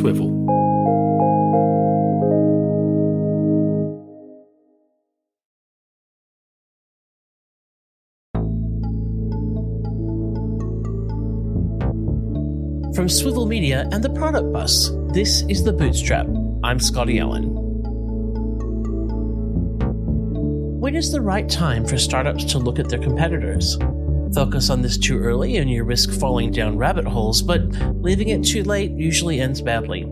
Swivol. From Swivol Media and the Product Bus, this is The Bootstrap. I'm Scotty Allen. When is the right time for startups to look at their competitors? Focus on this too early and you risk falling down rabbit holes, but leaving it too late usually ends badly.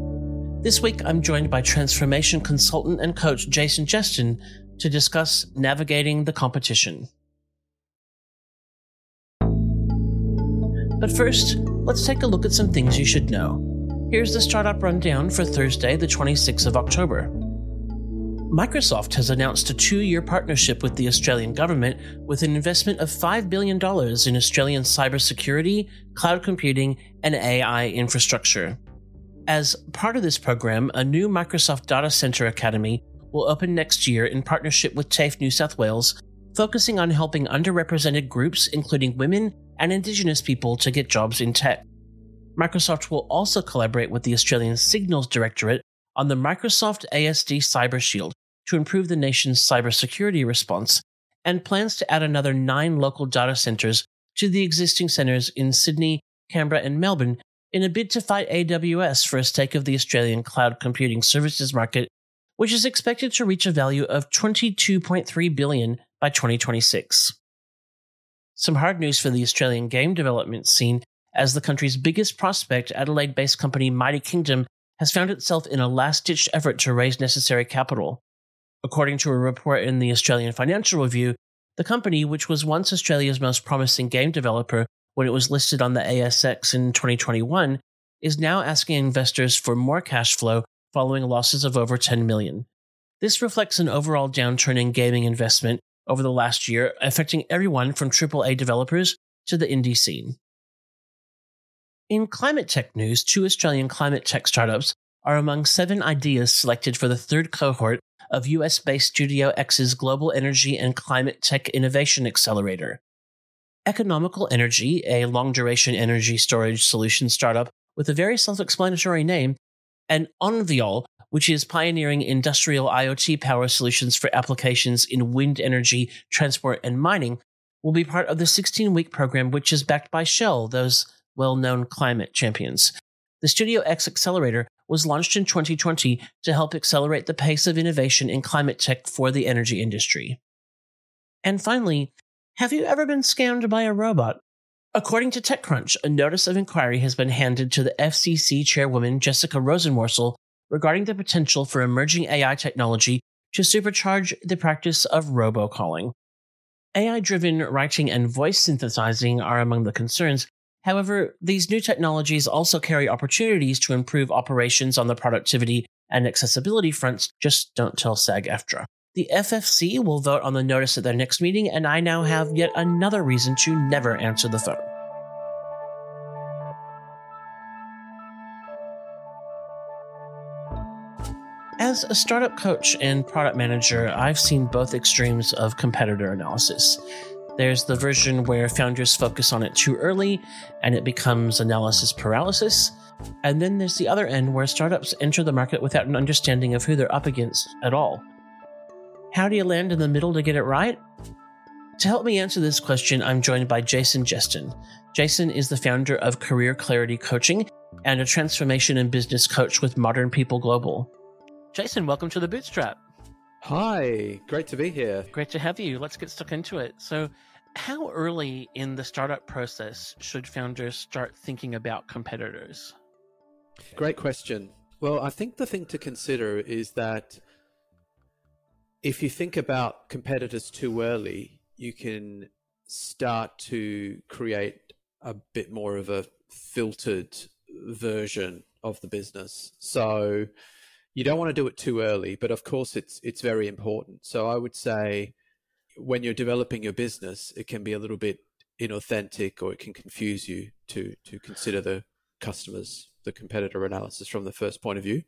This week, I'm joined by transformation consultant and coach Jason Jestin to discuss navigating the competition. But first, let's take a look at some things you should know. Here's the startup rundown for Thursday, the 26th of October. Microsoft has announced a two year partnership with the Australian government with an investment of $5 billion in Australian cybersecurity, cloud computing, and AI infrastructure. As part of this program, a new Microsoft Data Center Academy will open next year in partnership with TAFE New South Wales, focusing on helping underrepresented groups, including women and Indigenous people to get jobs in tech. Microsoft will also collaborate with the Australian Signals Directorate on the Microsoft ASD Cyber Shield to improve the nation's cybersecurity response, and plans to add another nine local data centers to the existing centers in Sydney, Canberra, and Melbourne in a bid to fight AWS for a stake of the Australian cloud computing services market, which is expected to reach a value of 22.3 billion by 2026. Some hard news for the Australian game development scene, as the country's biggest prospect, Adelaide based company Mighty Kingdom, has found itself in a last ditch effort to raise necessary capital. According to a report in the Australian Financial Review, the company, which was once Australia's most promising game developer when it was listed on the ASX in 2021, is now asking investors for more cash flow following losses of over 10 million. This reflects an overall downturn in gaming investment over the last year, affecting everyone from AAA developers to the indie scene. In climate tech news, two Australian climate tech startups are among seven ideas selected for the third cohort of US based Studio X's Global Energy and Climate Tech Innovation Accelerator. Economical Energy, a long duration energy storage solution startup with a very self explanatory name, and Onviol, which is pioneering industrial IoT power solutions for applications in wind energy, transport, and mining, will be part of the 16 week program, which is backed by Shell, those well known climate champions. The Studio X Accelerator was launched in 2020 to help accelerate the pace of innovation in climate tech for the energy industry. And finally, have you ever been scammed by a robot? According to TechCrunch, a notice of inquiry has been handed to the FCC chairwoman Jessica Rosenworcel regarding the potential for emerging AI technology to supercharge the practice of robocalling. AI driven writing and voice synthesizing are among the concerns. However, these new technologies also carry opportunities to improve operations on the productivity and accessibility fronts. Just don't tell SAG AFTRA. The FFC will vote on the notice at their next meeting, and I now have yet another reason to never answer the phone. As a startup coach and product manager, I've seen both extremes of competitor analysis. There's the version where founders focus on it too early and it becomes analysis paralysis. And then there's the other end where startups enter the market without an understanding of who they're up against at all. How do you land in the middle to get it right? To help me answer this question, I'm joined by Jason Jestin. Jason is the founder of Career Clarity Coaching and a transformation and business coach with Modern People Global. Jason, welcome to the Bootstrap. Hi, great to be here. Great to have you. Let's get stuck into it. So, how early in the startup process should founders start thinking about competitors? Great question. Well, I think the thing to consider is that if you think about competitors too early, you can start to create a bit more of a filtered version of the business. So, you don't want to do it too early, but of course it's it's very important. So I would say when you're developing your business, it can be a little bit inauthentic or it can confuse you to to consider the customers, the competitor analysis from the first point of view.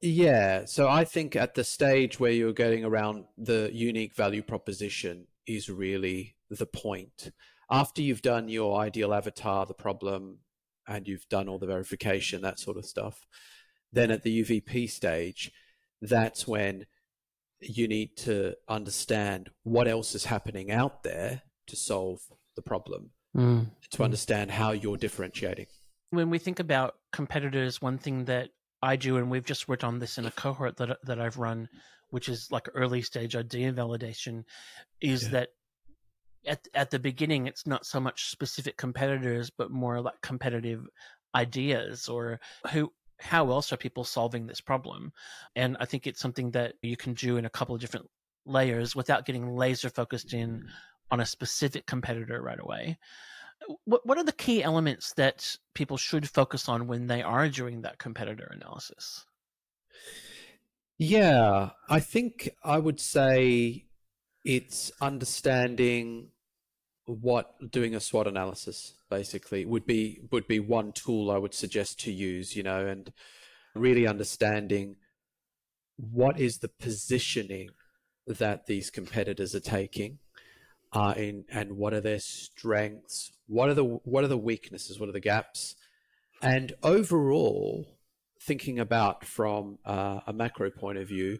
Yeah, so I think at the stage where you're getting around the unique value proposition is really the point. After you've done your ideal avatar, the problem, and you've done all the verification, that sort of stuff. Then at the UVP stage, that's when you need to understand what else is happening out there to solve the problem, mm. to understand how you're differentiating. When we think about competitors, one thing that I do, and we've just worked on this in a cohort that that I've run, which is like early stage idea validation, is yeah. that at at the beginning it's not so much specific competitors, but more like competitive ideas or who how else are people solving this problem? And I think it's something that you can do in a couple of different layers without getting laser focused in mm-hmm. on a specific competitor right away. What what are the key elements that people should focus on when they are doing that competitor analysis? Yeah, I think I would say it's understanding what doing a SWOT analysis basically would be would be one tool I would suggest to use, you know, and really understanding what is the positioning that these competitors are taking uh, in, and what are their strengths what are the what are the weaknesses what are the gaps and overall thinking about from uh, a macro point of view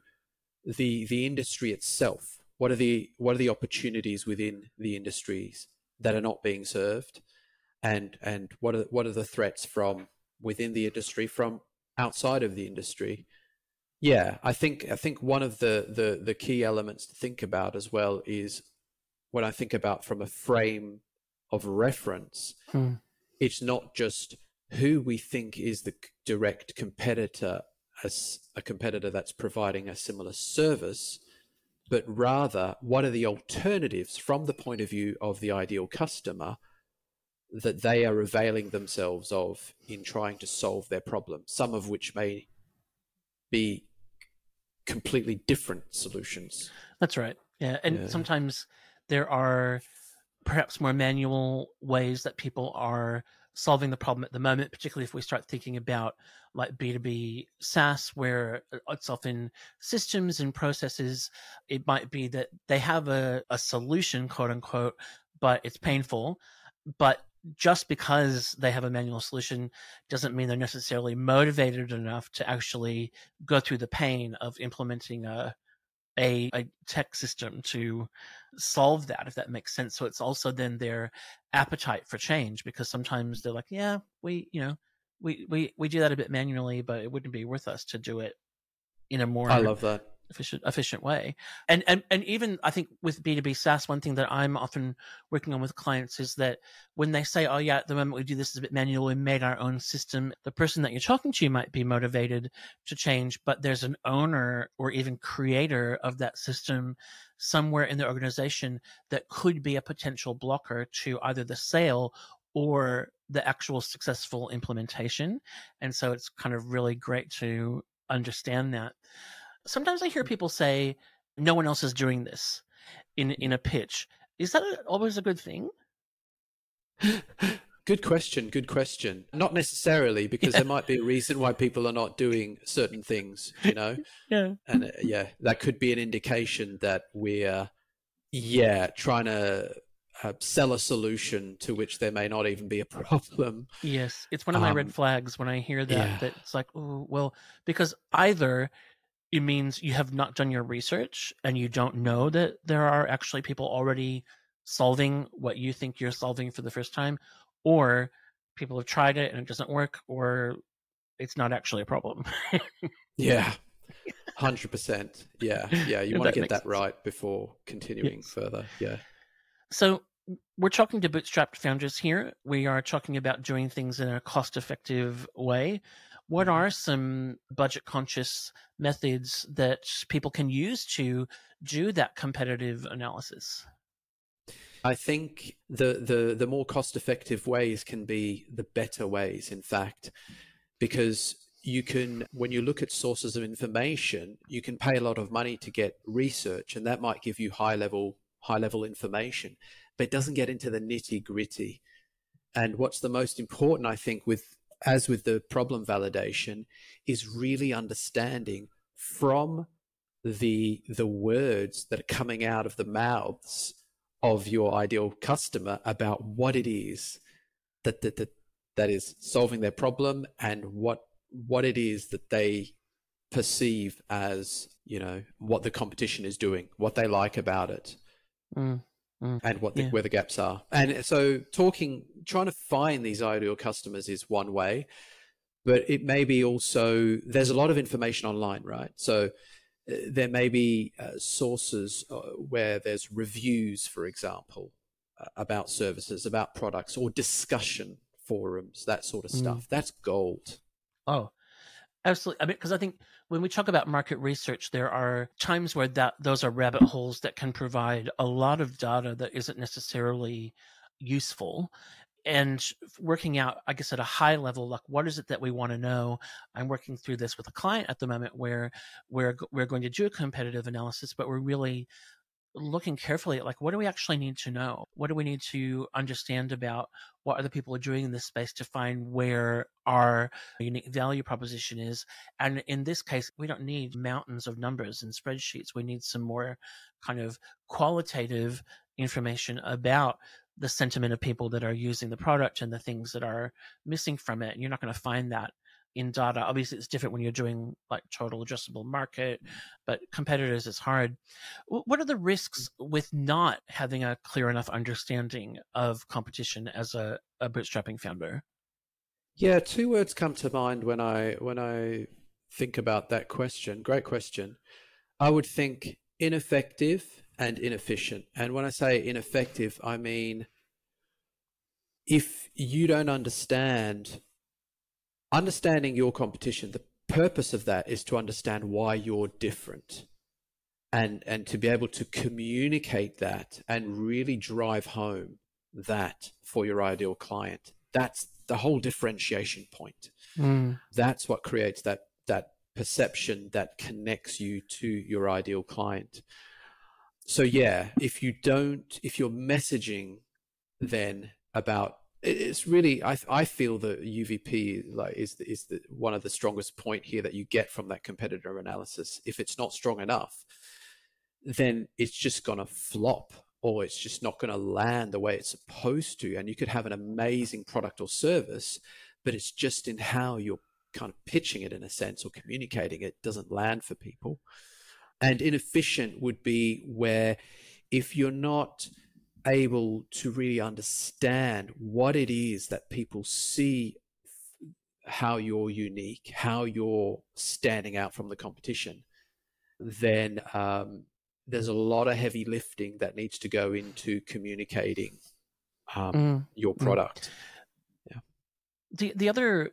the the industry itself what are the what are the opportunities within the industries that are not being served and and what are what are the threats from within the industry from outside of the industry yeah i think i think one of the the the key elements to think about as well is when i think about from a frame of reference hmm. it's not just who we think is the direct competitor as a competitor that's providing a similar service but rather what are the alternatives from the point of view of the ideal customer that they are availing themselves of in trying to solve their problem, some of which may be completely different solutions. That's right. Yeah. And yeah. sometimes there are perhaps more manual ways that people are solving the problem at the moment, particularly if we start thinking about like B2B SaaS, where uh, it's often systems and processes. It might be that they have a, a solution, quote unquote, but it's painful. But just because they have a manual solution doesn't mean they're necessarily motivated enough to actually go through the pain of implementing a a, a tech system to solve that if that makes sense. So it's also then their appetite for change because sometimes they're like yeah we you know we we we do that a bit manually but it wouldn't be worth us to do it in a more i love that efficient efficient way. And and and even I think with B2B SaaS, one thing that I'm often working on with clients is that when they say, Oh yeah, at the moment we do this is a bit manual, we made our own system, the person that you're talking to might be motivated to change, but there's an owner or even creator of that system somewhere in the organization that could be a potential blocker to either the sale or the actual successful implementation. And so it's kind of really great to understand that sometimes I hear people say no one else is doing this in in a pitch. Is that always a good thing? Good question. Good question. Not necessarily, because yeah. there might be a reason why people are not doing certain things. You know. yeah. And uh, yeah, that could be an indication that we're yeah trying to uh, sell a solution to which there may not even be a problem. Yes, it's one of my um, red flags when I hear that. Yeah. That it's like, oh well, because either it means you have not done your research and you don't know that there are actually people already solving what you think you're solving for the first time or people have tried it and it doesn't work or it's not actually a problem. Yeah. 100% yeah. Yeah. You want to get that sense. right before continuing yes. further. Yeah. So we're talking to bootstrapped founders here. We are talking about doing things in a cost effective way what mm-hmm. are some budget conscious methods that people can use to do that competitive analysis? I think the, the, the more cost effective ways can be the better ways, in fact, because you can, when you look at sources of information, you can pay a lot of money to get research, and that might give you high level high level information, but it doesn't get into the nitty gritty. And what's the most important, I think, with as with the problem validation, is really understanding from the the words that are coming out of the mouths of your ideal customer about what it is that that, that that is solving their problem and what what it is that they perceive as you know what the competition is doing, what they like about it, mm, mm, and what the, yeah. where the gaps are. And so, talking, trying to find these ideal customers is one way, but it may be also there's a lot of information online, right? So uh, there may be uh, sources uh, where there's reviews, for example, uh, about services, about products, or discussion forums, that sort of mm. stuff. Mm. That's gold. Oh, absolutely. I mean, because I think when we talk about market research, there are times where that those are rabbit holes that can provide a lot of data that isn't necessarily useful. And working out i guess at a high level like what is it that we want to know? I'm working through this with a client at the moment where we're we're going to do a competitive analysis but we're really looking carefully at like what do we actually need to know? What do we need to understand about what other people are doing in this space to find where our unique value proposition is? And in this case we don't need mountains of numbers and spreadsheets. We need some more kind of qualitative information about the sentiment of people that are using the product and the things that are missing from it. And you're not going to find that in data. Obviously, it's different when you're doing like total addressable market, mm-hmm. but competitors is hard. What are the risks mm-hmm. with not having a clear enough understanding of competition as a, a bootstrapping founder? Yeah, two words come to mind when I when I think about that question. Great question. I would think ineffective and inefficient. And when I say ineffective, I mean if you don't understand understanding your competition, the purpose of that is to understand why you're different and and to be able to communicate that and really drive home that for your ideal client. That's the whole differentiation point. Mm. That's what creates that that perception that connects you to your ideal client. So yeah, if you don't if you're messaging then about it's really I I feel that UVP like is is the, one of the strongest point here that you get from that competitor analysis. If it's not strong enough, then it's just gonna flop or it's just not gonna land the way it's supposed to. And you could have an amazing product or service, but it's just in how you're kind of pitching it in a sense or communicating it doesn't land for people. And inefficient would be where if you're not able to really understand what it is that people see how you're unique, how you're standing out from the competition, then um, there's a lot of heavy lifting that needs to go into communicating um, mm. your mm. product. Mm. Yeah. The the other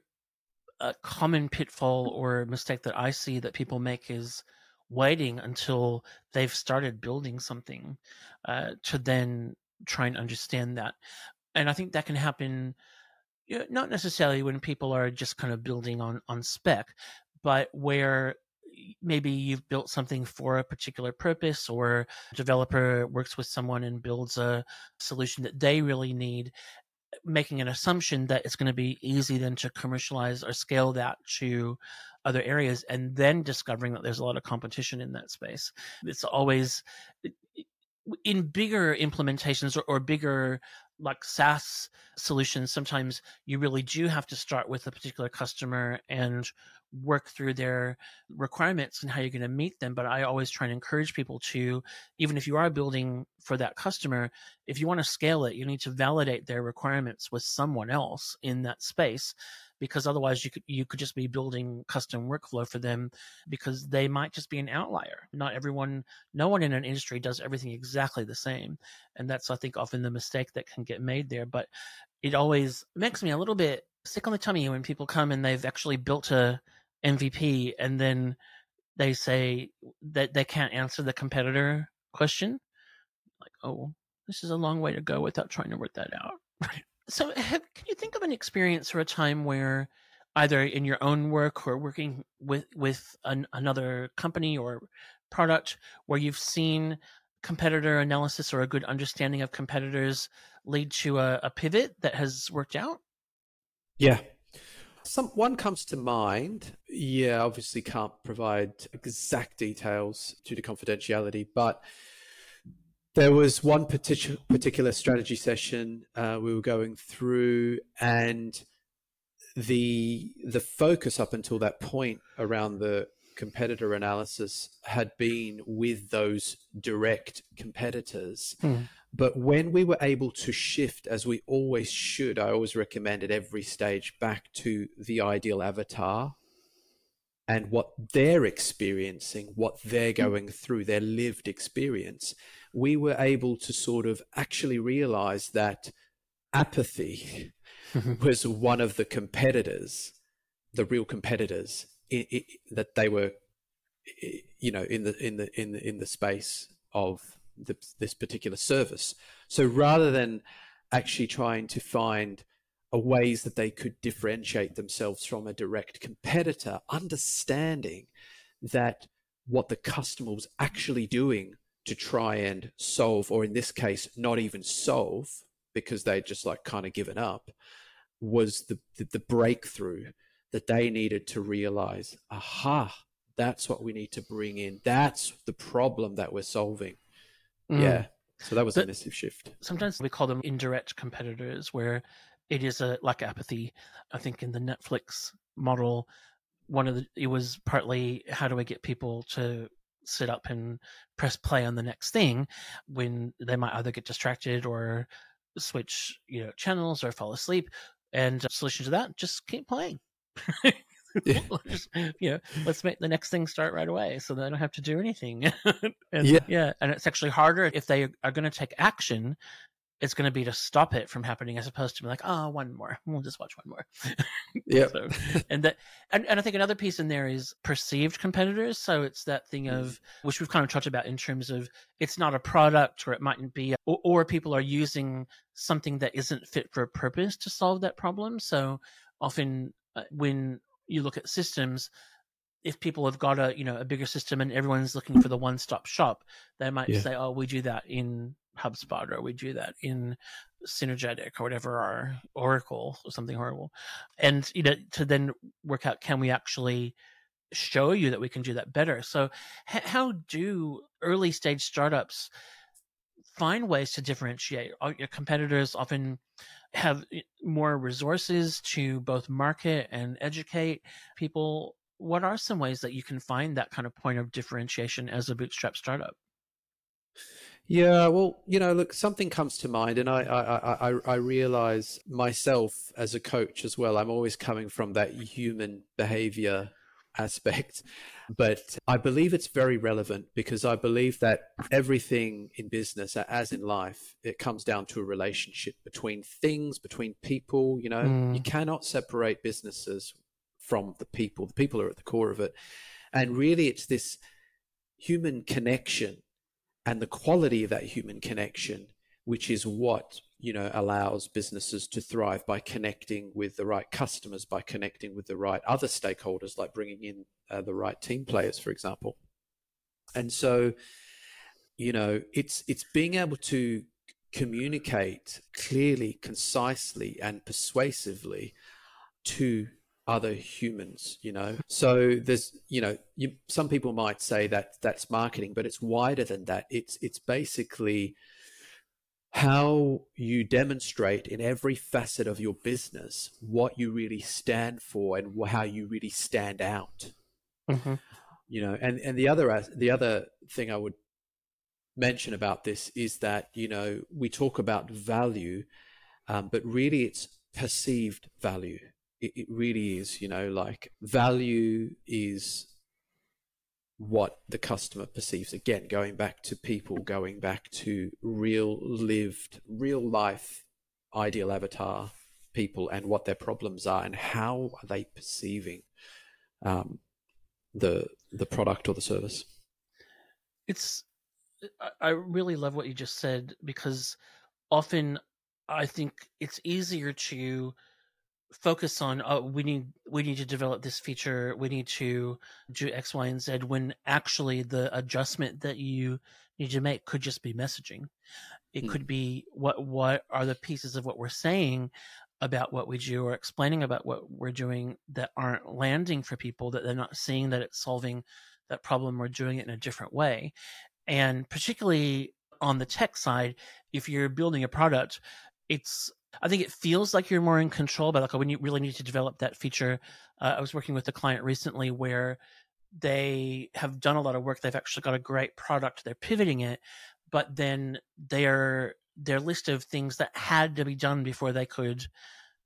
uh, common pitfall or mistake that I see that people make is waiting until they've started building something uh, to then try and understand that. And I think that can happen you know, not necessarily when people are just kind of building on on spec, but where maybe you've built something for a particular purpose or a developer works with someone and builds a solution that they really need making an assumption that it's going to be easy then to commercialize or scale that to other areas and then discovering that there's a lot of competition in that space it's always in bigger implementations or, or, bigger like SaaS solutions, sometimes you really do have to start with a particular customer and work through their requirements and how you're going to meet them. But I always try and encourage people to, even if you are building for that customer, if you want to scale it, you need to validate their requirements with someone else in that space because otherwise you could you could just be building custom workflow for them because they might just be an outlier. Not everyone, no one in an industry does everything exactly the same, and that's I think often the mistake that can get made there. But it always makes me a little bit sick on the tummy when people come and they've actually built a MVP and then they say that they can't answer the competitor question. Like, oh, this is a long way to go without trying to work that out. So, have, can you think of an experience or a time where, either in your own work or working with with an, another company or product, where you've seen competitor analysis or a good understanding of competitors lead to a, a pivot that has worked out? Yeah, some one comes to mind. Yeah, obviously can't provide exact details due to confidentiality, but there was one particular particular strategy session uh, we were going through, and the the focus up until that point around the competitor analysis had been with those direct competitors. Mm. But when we were able to shift, as we always should, I always recommend at every stage back to the ideal avatar and what they're experiencing, what they're hmm. going through, their lived experience, we were able to sort of actually realize that apathy was one of the competitors, the real competitors it, it, that they were, you know, in the in the in the in the space of the, this particular service. So rather than actually trying to find a ways that they could differentiate themselves from a direct competitor, understanding that what the customer was actually doing to try and solve, or in this case, not even solve because they just like kind of given up, was the, the, the breakthrough that they needed to realize aha, that's what we need to bring in. That's the problem that we're solving. Mm. Yeah. So that was but a massive shift. Sometimes we call them indirect competitors, where it is a like apathy. I think in the Netflix model, one of the it was partly how do I get people to sit up and press play on the next thing when they might either get distracted or switch you know channels or fall asleep. And solution to that, just keep playing. yeah. just, you know, let's make the next thing start right away so they don't have to do anything. and, yeah. yeah. And it's actually harder if they are going to take action. It's going to be to stop it from happening as opposed to be like, oh, one more. We'll just watch one more. yeah. so, and that, and, and I think another piece in there is perceived competitors. So it's that thing of, mm. which we've kind of talked about in terms of it's not a product or it mightn't be, or, or people are using something that isn't fit for a purpose to solve that problem. So often uh, when you look at systems, if people have got a you know a bigger system and everyone's looking for the one stop shop, they might yeah. say, "Oh, we do that in HubSpot or we do that in Synergetic or whatever, our Oracle or something horrible," and you know to then work out can we actually show you that we can do that better. So, h- how do early stage startups find ways to differentiate? Your competitors often have eh, more resources to both market and educate people what are some ways that you can find that kind of point of differentiation as a bootstrap startup yeah, well, you know, look, something comes to mind, and I, I, I, I realize myself as a coach as well. I'm always coming from that human behavior aspect. But I believe it's very relevant because I believe that everything in business, as in life, it comes down to a relationship between things, between people. You know, mm. you cannot separate businesses from the people. The people are at the core of it. And really, it's this human connection and the quality of that human connection, which is what you know allows businesses to thrive by connecting with the right customers by connecting with the right other stakeholders like bringing in uh, the right team players for example. And so you know it's it's being able to communicate clearly concisely and persuasively to other humans you know so there's you know you, some people might say that that's marketing but it's wider than that it's it's basically how you demonstrate in every facet of your business what you really stand for and how you really stand out. Mm-hmm. You know, and and the other the other thing I would mention about this is that you know we talk about value, um, but really it's perceived value. It, it really is. You know, like value is what the customer perceives. Again, going back to people, going back to real lived, real life ideal avatar people and what their problems are and how are they perceiving um, the the product or the service. It's I really love what you just said because often I think it's easier to focus on oh we need we need to develop this feature. We need to do x y and z when actually the adjustment that you need to make could just be messaging. It mm. could be what what are the pieces of what we're saying about what we do or explaining about what we're doing that aren't landing for people that they're not seeing that it's solving that problem or doing it in a different way? And particularly on the tech side if you're building a product it's I think it feels like you're more in control, but like when you really need to develop that feature. Uh, I was working with a client recently where they have done a lot of work. They've actually got a great product. They're pivoting it, but then their their list of things that had to be done before they could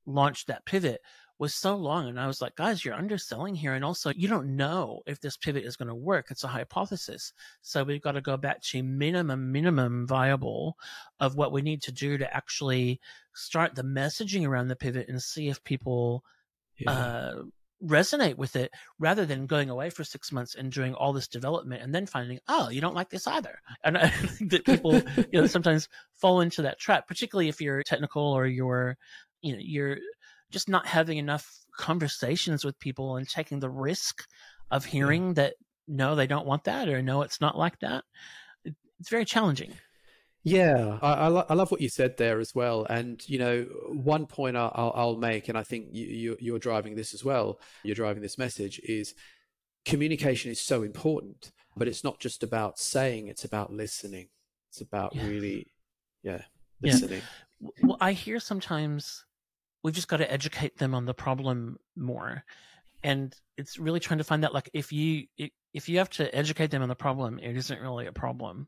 launch that pivot was so long. And I was like, guys, you're underselling here. And also, you don't know if this pivot is going to work. It's a hypothesis. So we've got to go back to minimum, minimum viable of what we need to do to actually start the messaging around the pivot and see if people yeah. uh, resonate with it rather than going away for six months and doing all this development and then finding, oh, you don't like this either. And I think that people, you know, sometimes fall into that trap, particularly if you're technical or you're, you know, you're, just not having enough conversations with people and taking the risk of hearing that no, they don't want that or no, it's not like that. It's very challenging. Yeah, I, I, lo- I, love what you said there as well. And you know, one point I'll, I'll make, and I think you, you, are driving this as well. You're driving this message is communication is so important, but it's not just about saying; it's about listening. It's about yeah. really, yeah, listening. Yeah. Well, I hear sometimes we've just got to educate them on the problem more. And it's really trying to find out like if you if you have to educate them on the problem it isn't really a problem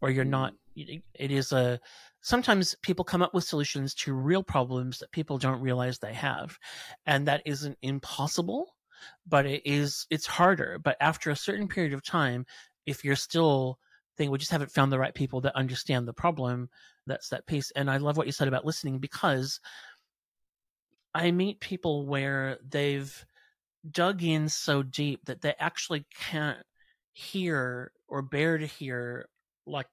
or you're not mm. it is a sometimes people come up with solutions to real problems that people don't realize they have and that isn't impossible but it is it's harder. But after a certain period of time if you're still thinking we just haven't found the right people that understand the problem that's that piece. And i love what you said about listening because I meet people where they've dug in so deep that they actually can't hear or bear to hear like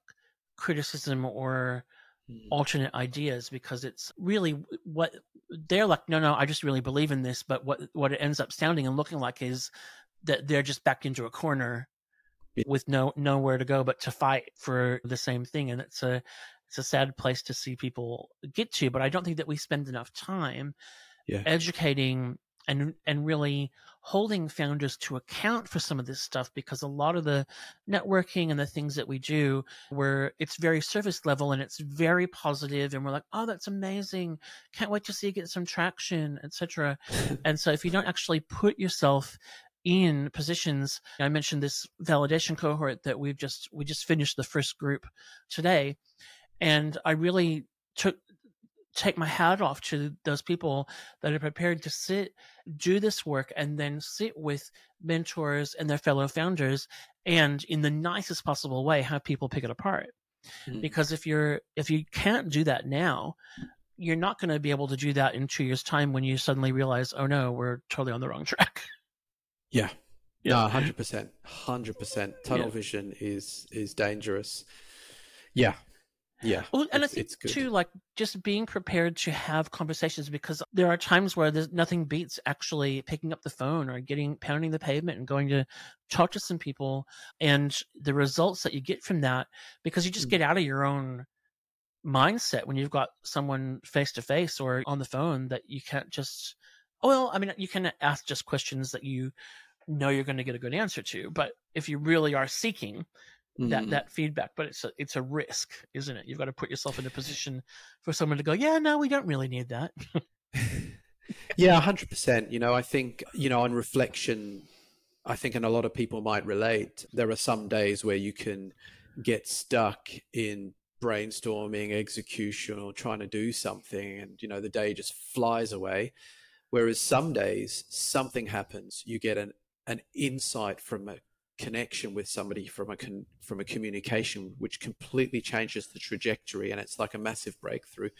criticism or mm. alternate ideas because it's really what they're like no no i just really believe in this but what what it ends up sounding and looking like is that they're just backed into a corner with no nowhere to go but to fight for the same thing and it's a it's a sad place to see people get to but i don't think that we spend enough time yeah. educating and and really holding founders to account for some of this stuff because a lot of the networking and the things that we do where it's very surface level and it's very positive and we're like oh that's amazing can't wait to see you get some traction etc and so if you don't actually put yourself in positions i mentioned this validation cohort that we've just we just finished the first group today and i really took take my hat off to those people that are prepared to sit, do this work, and then sit with mentors and their fellow founders, and in the nicest possible way, have people pick it apart. Mm-hmm. Because if you're if you can't do that now, you're not going to be able to do that in two years' time when you suddenly realize, oh no, we're totally on the wrong track. Yeah. Yeah, hundred percent, hundred percent. Tunnel yeah. vision is is dangerous. Yeah, yeah. Well, and I think too, like just being prepared to have conversations because there are times where there's nothing beats actually picking up the phone or getting pounding the pavement and going to talk to some people and the results that you get from that because you just mm. get out of your own mindset when you've got someone face to face or on the phone that you can't just well, I mean you can ask just questions that you know you're going to get a good answer to, but if you really are seeking mm. that feedback but it's a it's a risk isn't it? You've got to put yourself in a position for someone to go yeah no we don't really need that. Yeah 100% you know i think you know on reflection i think and a lot of people might relate there are some days where you can get stuck in brainstorming execution or trying to do something and you know the day just flies away. Whereas some days something happens you get an an insight from a connection with somebody from a con- from a communication which completely changes the trajectory and it's like a massive breakthrough.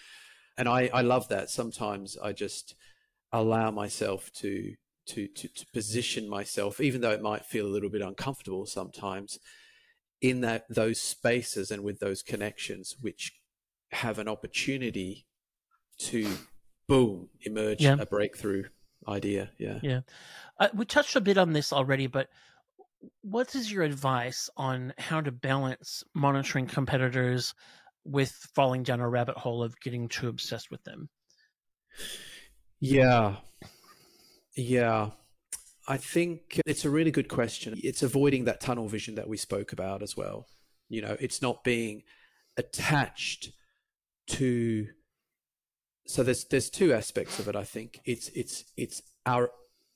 And i i love that. Sometimes i just allow myself to to to, to position myself even though it might feel a little bit uncomfortable sometimes in that those spaces and with those connections which have an opportunity to boom emerge yeah. a breakthrough idea. Yeah. Yeah. Uh, we touched a bit on this already but what is your advice on how to balance monitoring competitors with falling down a rabbit hole of getting too obsessed with them? Yeah. Yeah. I think it's a really good question. It's avoiding that tunnel vision that we spoke about as well. You know, it's not being attached to so there's there's two aspects of it. I think it's it's it's our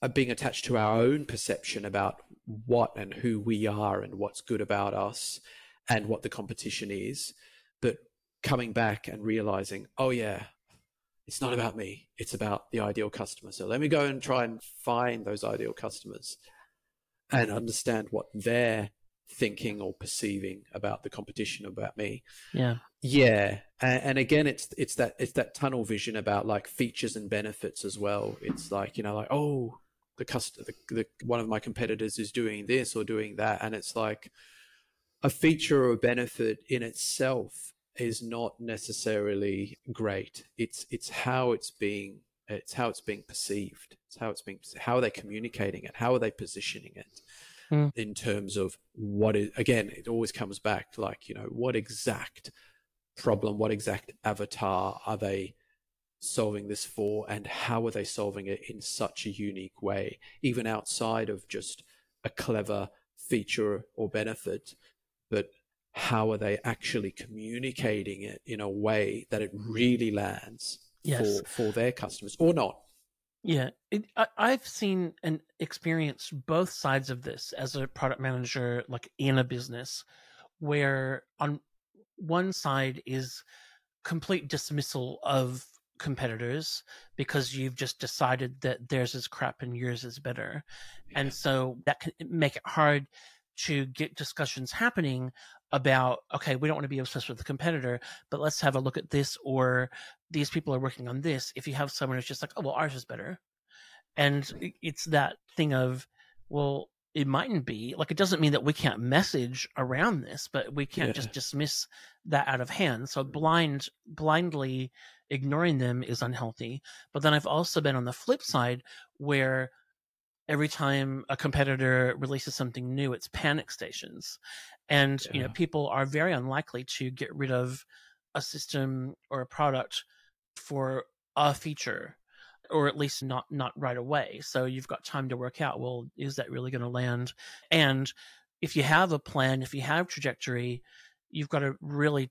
being attached to our own perception about what and who we are and what's good about us and what the competition is, but coming back and realizing, oh yeah, it's not about me. It's about the ideal customer. So let me go and try and find those ideal customers and understand what they're thinking or perceiving about the competition about me. Yeah. Yeah. And, and, again it's it's that it's that tunnel vision about like features and benefits as well. It's like, you know, like, oh, the customer the, the one of my competitors is doing this or doing that. And it's like a feature or a benefit in itself is not necessarily great. It's it's how it's being it's how it's being perceived. It's how it's being how are they communicating it? How are they positioning it? Mm. In terms of what is again, it always comes back to like, you know, what exact problem, what exact avatar are they solving this for and how are they solving it in such a unique way, even outside of just a clever feature or benefit, but how are they actually communicating it in a way that it really lands yes. for, for their customers or not? Yeah, it, I, I've seen and experienced both sides of this as a product manager, like in a business, where on one side is complete dismissal of competitors because you've just decided that theirs is crap and yours is better. Yeah. And so that can make it hard to get discussions happening about okay we don't want to be obsessed with the competitor but let's have a look at this or these people are working on this if you have someone who's just like oh well ours is better and it's that thing of well it mightn't be like it doesn't mean that we can't message around this but we can't yeah. just dismiss that out of hand so mm. blind blindly ignoring them is unhealthy but then i've also been on the flip side where every time a competitor releases something new, it's panic stations. And, yeah. you know, people are very unlikely to get rid of a system or a product for a feature or at least not not right away so you've got time to work out well is that really going to land and if you have a plan if you have trajectory you've got to really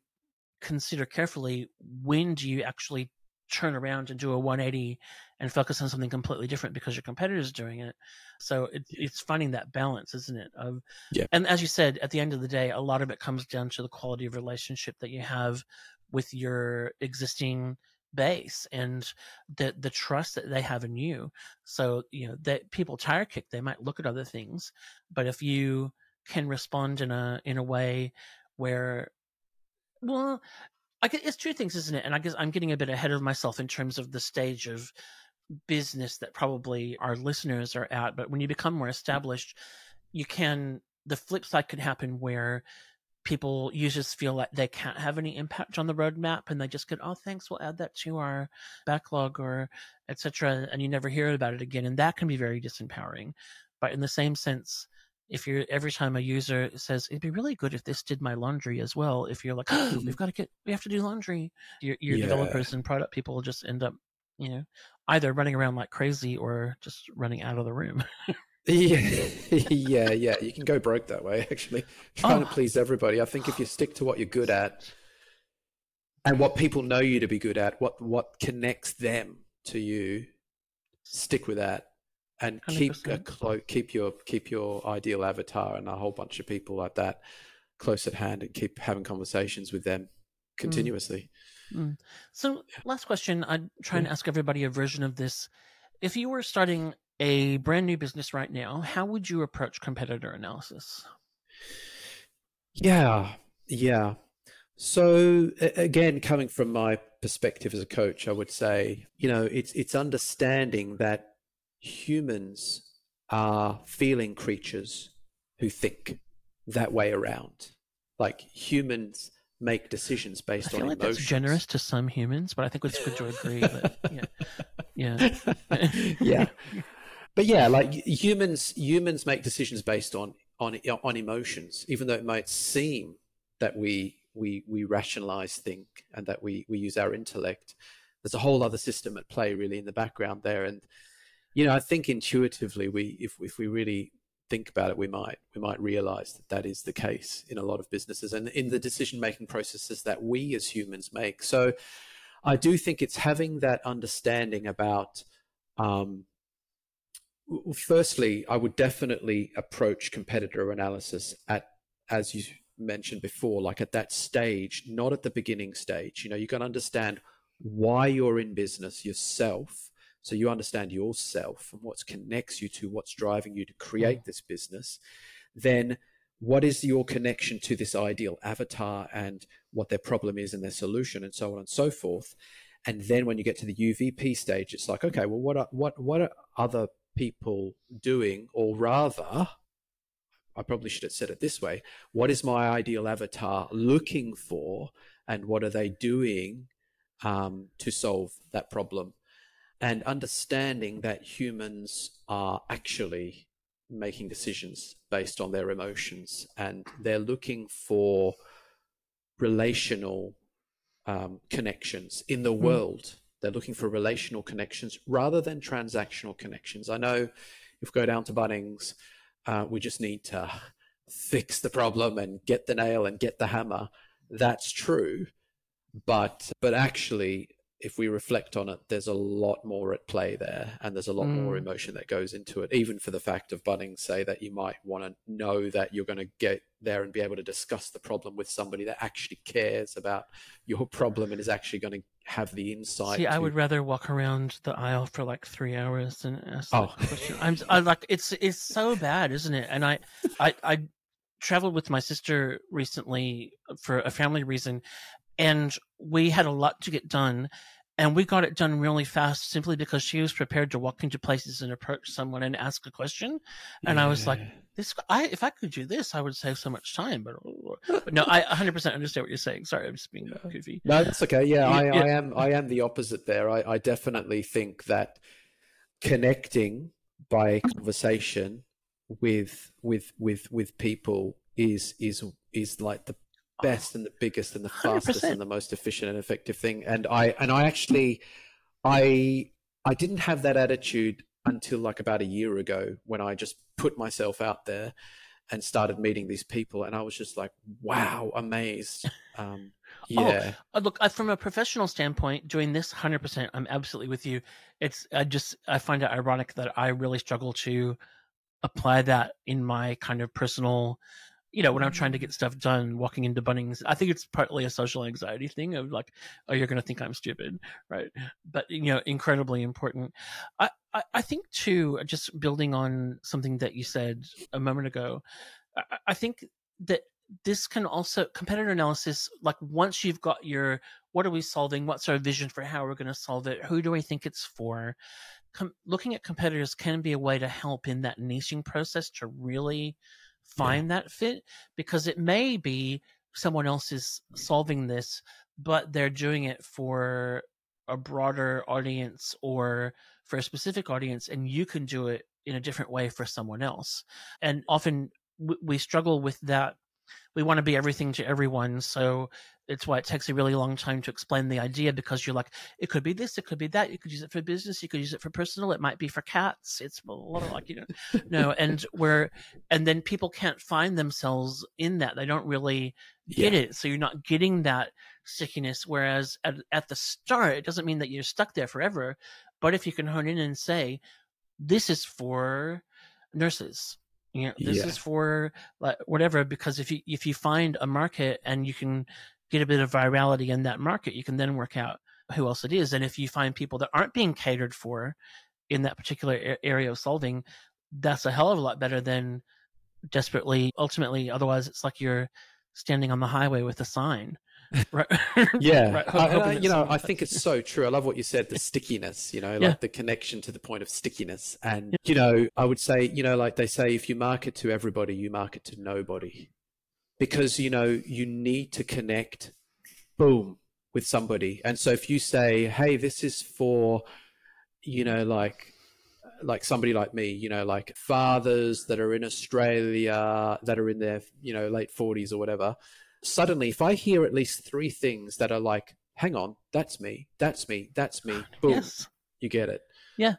consider carefully when do you actually turn around and do a 180 and focus on something completely different because your competitor is doing it. So it, it's finding that balance, isn't it? Of yeah. And as you said, at the end of the day, a lot of it comes down to the quality of relationship that you have with your existing base and the the trust that they have in you. So you know that people tire kick, they might look at other things, but if you can respond in a in a way where well I guess it's two things, isn't it? And I guess I'm getting a bit ahead of myself in terms of the stage of business that probably our listeners are at. But when you become more established, you can, the flip side could happen where people users feel like they can't have any impact on the roadmap and they just get, oh, thanks, we'll add that to our backlog or etc. And you never hear about it again. And that can be very disempowering. But in the same sense, if you're every time a user says it'd be really good if this did my laundry as well if you're like oh, we've got to get we have to do laundry your, your yeah. developers and product people just end up you know either running around like crazy or just running out of the room yeah yeah yeah you can go broke that way actually trying oh. to please everybody i think if you stick to what you're good at and what people know you to be good at what what connects them to you stick with that and 100%. keep a clo- keep your keep your ideal avatar and a whole bunch of people like that close at hand and keep having conversations with them mm. continuously. Mm. Mm. So, last question. I'm trying yeah. to ask everybody a version of this. If you were starting a brand new business right now, how would you approach competitor analysis? Yeah, yeah. So again, coming from my perspective as a coach, I would say, you know, it's it's understanding that humans are feeling creatures who think that way around. Like humans make decisions based I feel on like emotions. That's generous to some humans, but I think it's good to agree that yeah, yeah, yeah. But yeah, like humans, humans make decisions based on on on emotions, even though it might seem that we we we rationalize think and that we we use our intellect. There's a whole other system at play, really, in the background there, and you know, I think intuitively, we if if we really think about it, we might we might realize that that is the case in a lot of businesses and in the decision making processes that we as humans make. So, I do think it's having that understanding about. Um, firstly, I would definitely approach competitor analysis at, as you mentioned before, like at that stage, not at the beginning stage. You know, you can understand why you're in business yourself. So you understand yourself and what connects you to what's driving you to create mm. this business. Then what is your connection to this ideal avatar and what their problem is and their solution and so on and so forth and then when you get to the UVP stage it's like okay well what are, what what are other people doing or rather I probably should have said it this way what is my ideal avatar looking for and what are they doing um, to solve that problem and understanding that humans are actually making decisions based on their emotions and they're looking for relational um, connections in the mm. world. They're looking for relational connections rather than transactional connections. I know if we go down to bunnings uh, we just need to fix the problem and get the nail and get the hammer. That's true but but actually if we reflect on it, there's a lot more at play there, and there's a lot mm. more emotion that goes into it. Even for the fact of Bunnings, say that you might want to know that you're going to get there and be able to discuss the problem with somebody that actually cares about your problem and is actually going to have the insight. See, to... I would rather walk around the aisle for like three hours than ask oh. question. I'm, I like it's it's so bad, isn't it? And I I I traveled with my sister recently for a family reason and we had a lot to get done and we got it done really fast simply because she was prepared to walk into places and approach someone and ask a question. And yeah. i was like this i if i could do this i would save so much time. But, but no i 100% understand what you're saying. Sorry i'm just being goofy. No that's okay. Yeah, I, yeah. I am i am the opposite there. I, I definitely think that connecting by conversation with with with with people is is is like the best and the biggest and the fastest 100%. and the most efficient and effective thing. And I and I actually I I didn't have that attitude until like about a year ago when I just put myself out there and started meeting these people and I was just like wow amazed um oh, yeah oh, look from a professional standpoint doing this 100% I'm absolutely with you it's I just I find it ironic that I really struggle to apply that in my kind of personal you know, when I'm trying to get stuff done, walking into Bunnings, I think it's partly a social anxiety thing of like, oh, you're going to think I'm stupid, right? But you know, incredibly important. I, I, I think too, just building on something that you said a moment ago, I, I think that this can also competitor analysis. Like once you've got your, what are we solving? What's our vision for how we're going to solve it? Who do I think it's for? Com- looking at competitors can be a way to help in that niching process to really find yeah. that fit because it may be someone else is solving this, but they're doing it for a broader audience or for a specific audience, and you can do it in a different way for someone else. And often we struggle with that we want to be everything to everyone. So it's why it takes a really long time to explain the idea because you're like, it could be this, it could be that. You could use it for business, you could use it for personal. It might be for cats. It's a lot of like you know, no, and where, and then people can't find themselves in that. They don't really get yeah. it. So you're not getting that stickiness. Whereas at, at the start, it doesn't mean that you're stuck there forever. But if you can hone in and say, this is for nurses you know, this yeah. is for like whatever. Because if you if you find a market and you can get a bit of virality in that market, you can then work out who else it is. And if you find people that aren't being catered for in that particular area of solving, that's a hell of a lot better than desperately. Ultimately, otherwise, it's like you're standing on the highway with a sign right. yeah. right. I, I, you know, I think it's so true. I love what you said, the stickiness, you know, like yeah. the connection to the point of stickiness. And, yeah. you know, I would say, you know, like they say, if you market to everybody, you market to nobody. Because, you know, you need to connect, boom, with somebody. And so if you say, hey, this is for, you know, like, like somebody like me, you know, like fathers that are in Australia that are in their, you know, late 40s or whatever, suddenly if I hear at least three things that are like, hang on, that's me, that's me, that's me, boom, yes. you get it. Yeah.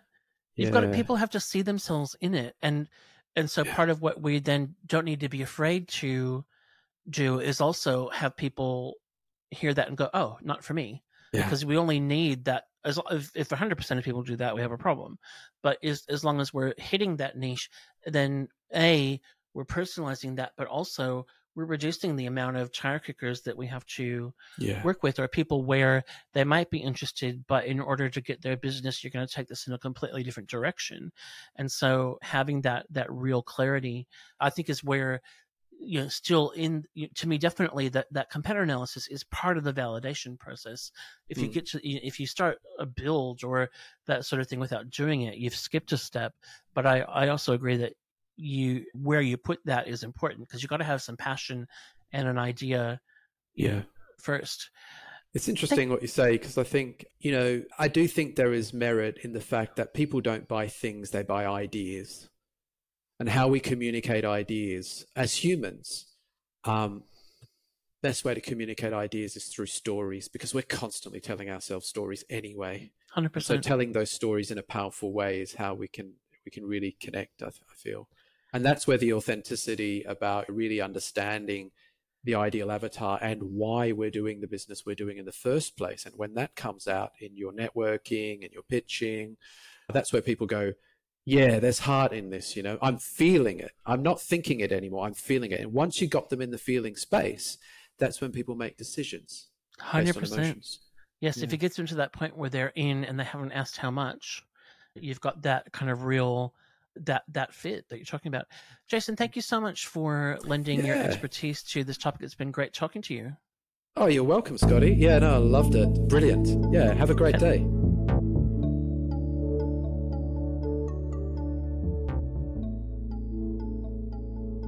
You've yeah. got to, people have to see themselves in it. And, and so yeah. part of what we then don't need to be afraid to do is also have people hear that and go, oh, not for me. yeah. because we only need that as if, if 100% of people do that we have a problem but as, as long as we're hitting that niche then a we're personalizing that but also we're reducing the amount of tire kickers that we have to yeah. work with or people where they might be interested but in order to get their business you're going to take this in a completely different direction and so having that that real clarity i think is where you know still in to me definitely that that competitor analysis is part of the validation process. If you mm. get to if you start a build or that sort of thing without doing it you've skipped a step. But i i also agree that you where you put that is important because you got to have some passion and an idea yeah. first. It's interesting what you say because i think you know i do think there is merit in the fact that people don't buy things they buy ideas and how we communicate ideas as humans um, best way to communicate ideas is through stories because we're constantly telling ourselves stories anyway. 100% so telling those stories in a powerful way is how we can we can really connect I, I feel. And that's where the authenticity about really understanding the ideal avatar and why we're doing the business we're doing in the first place. And when that comes out in your networking and your pitching, that's where people go, yeah, there's heart in this. You know, I'm feeling it. I'm not thinking it anymore. I'm feeling it. And once you got them in the feeling space, that's when people make decisions. Hundred percent. Yes, yeah. if it gets into that point where they're in and they haven't asked how much, you've got that kind of real that that fit that you're talking about. Jason, thank you so much for lending yeah. your expertise to this topic. It's been great talking to you. Oh, you're welcome, Scotty. Yeah, no, I loved it. Brilliant. Yeah, have a great day.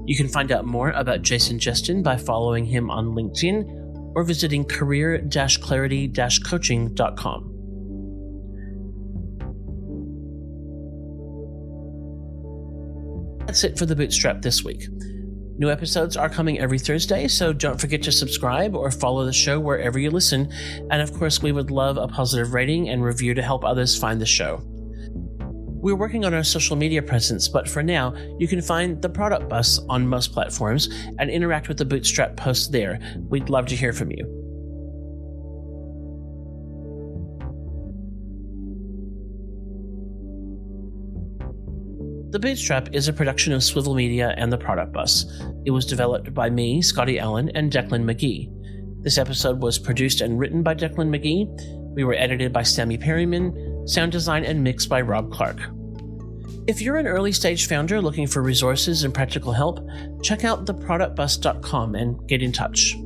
You can find out more about Jason Jestin by following him on LinkedIn or visiting career-clarity-coaching.com. That's it for the Bootstrap this week. New episodes are coming every Thursday, so don't forget to subscribe or follow the show wherever you listen. And of course, we would love a positive rating and review to help others find the show. We're working on our social media presence, but for now, you can find the Product Bus on most platforms and interact with the Bootstrap posts there. We'd love to hear from you. The Bootstrap is a production of Swivol Media and the Product Bus. It was developed by me, Scotty Allen, and Declan Magee. This episode was produced and written by Declan Magee. We were edited by Sammy Perryman, sound design and mixed by Rob Clarke. If you're an early stage founder looking for resources and practical help, check out theproductbus.com and get in touch.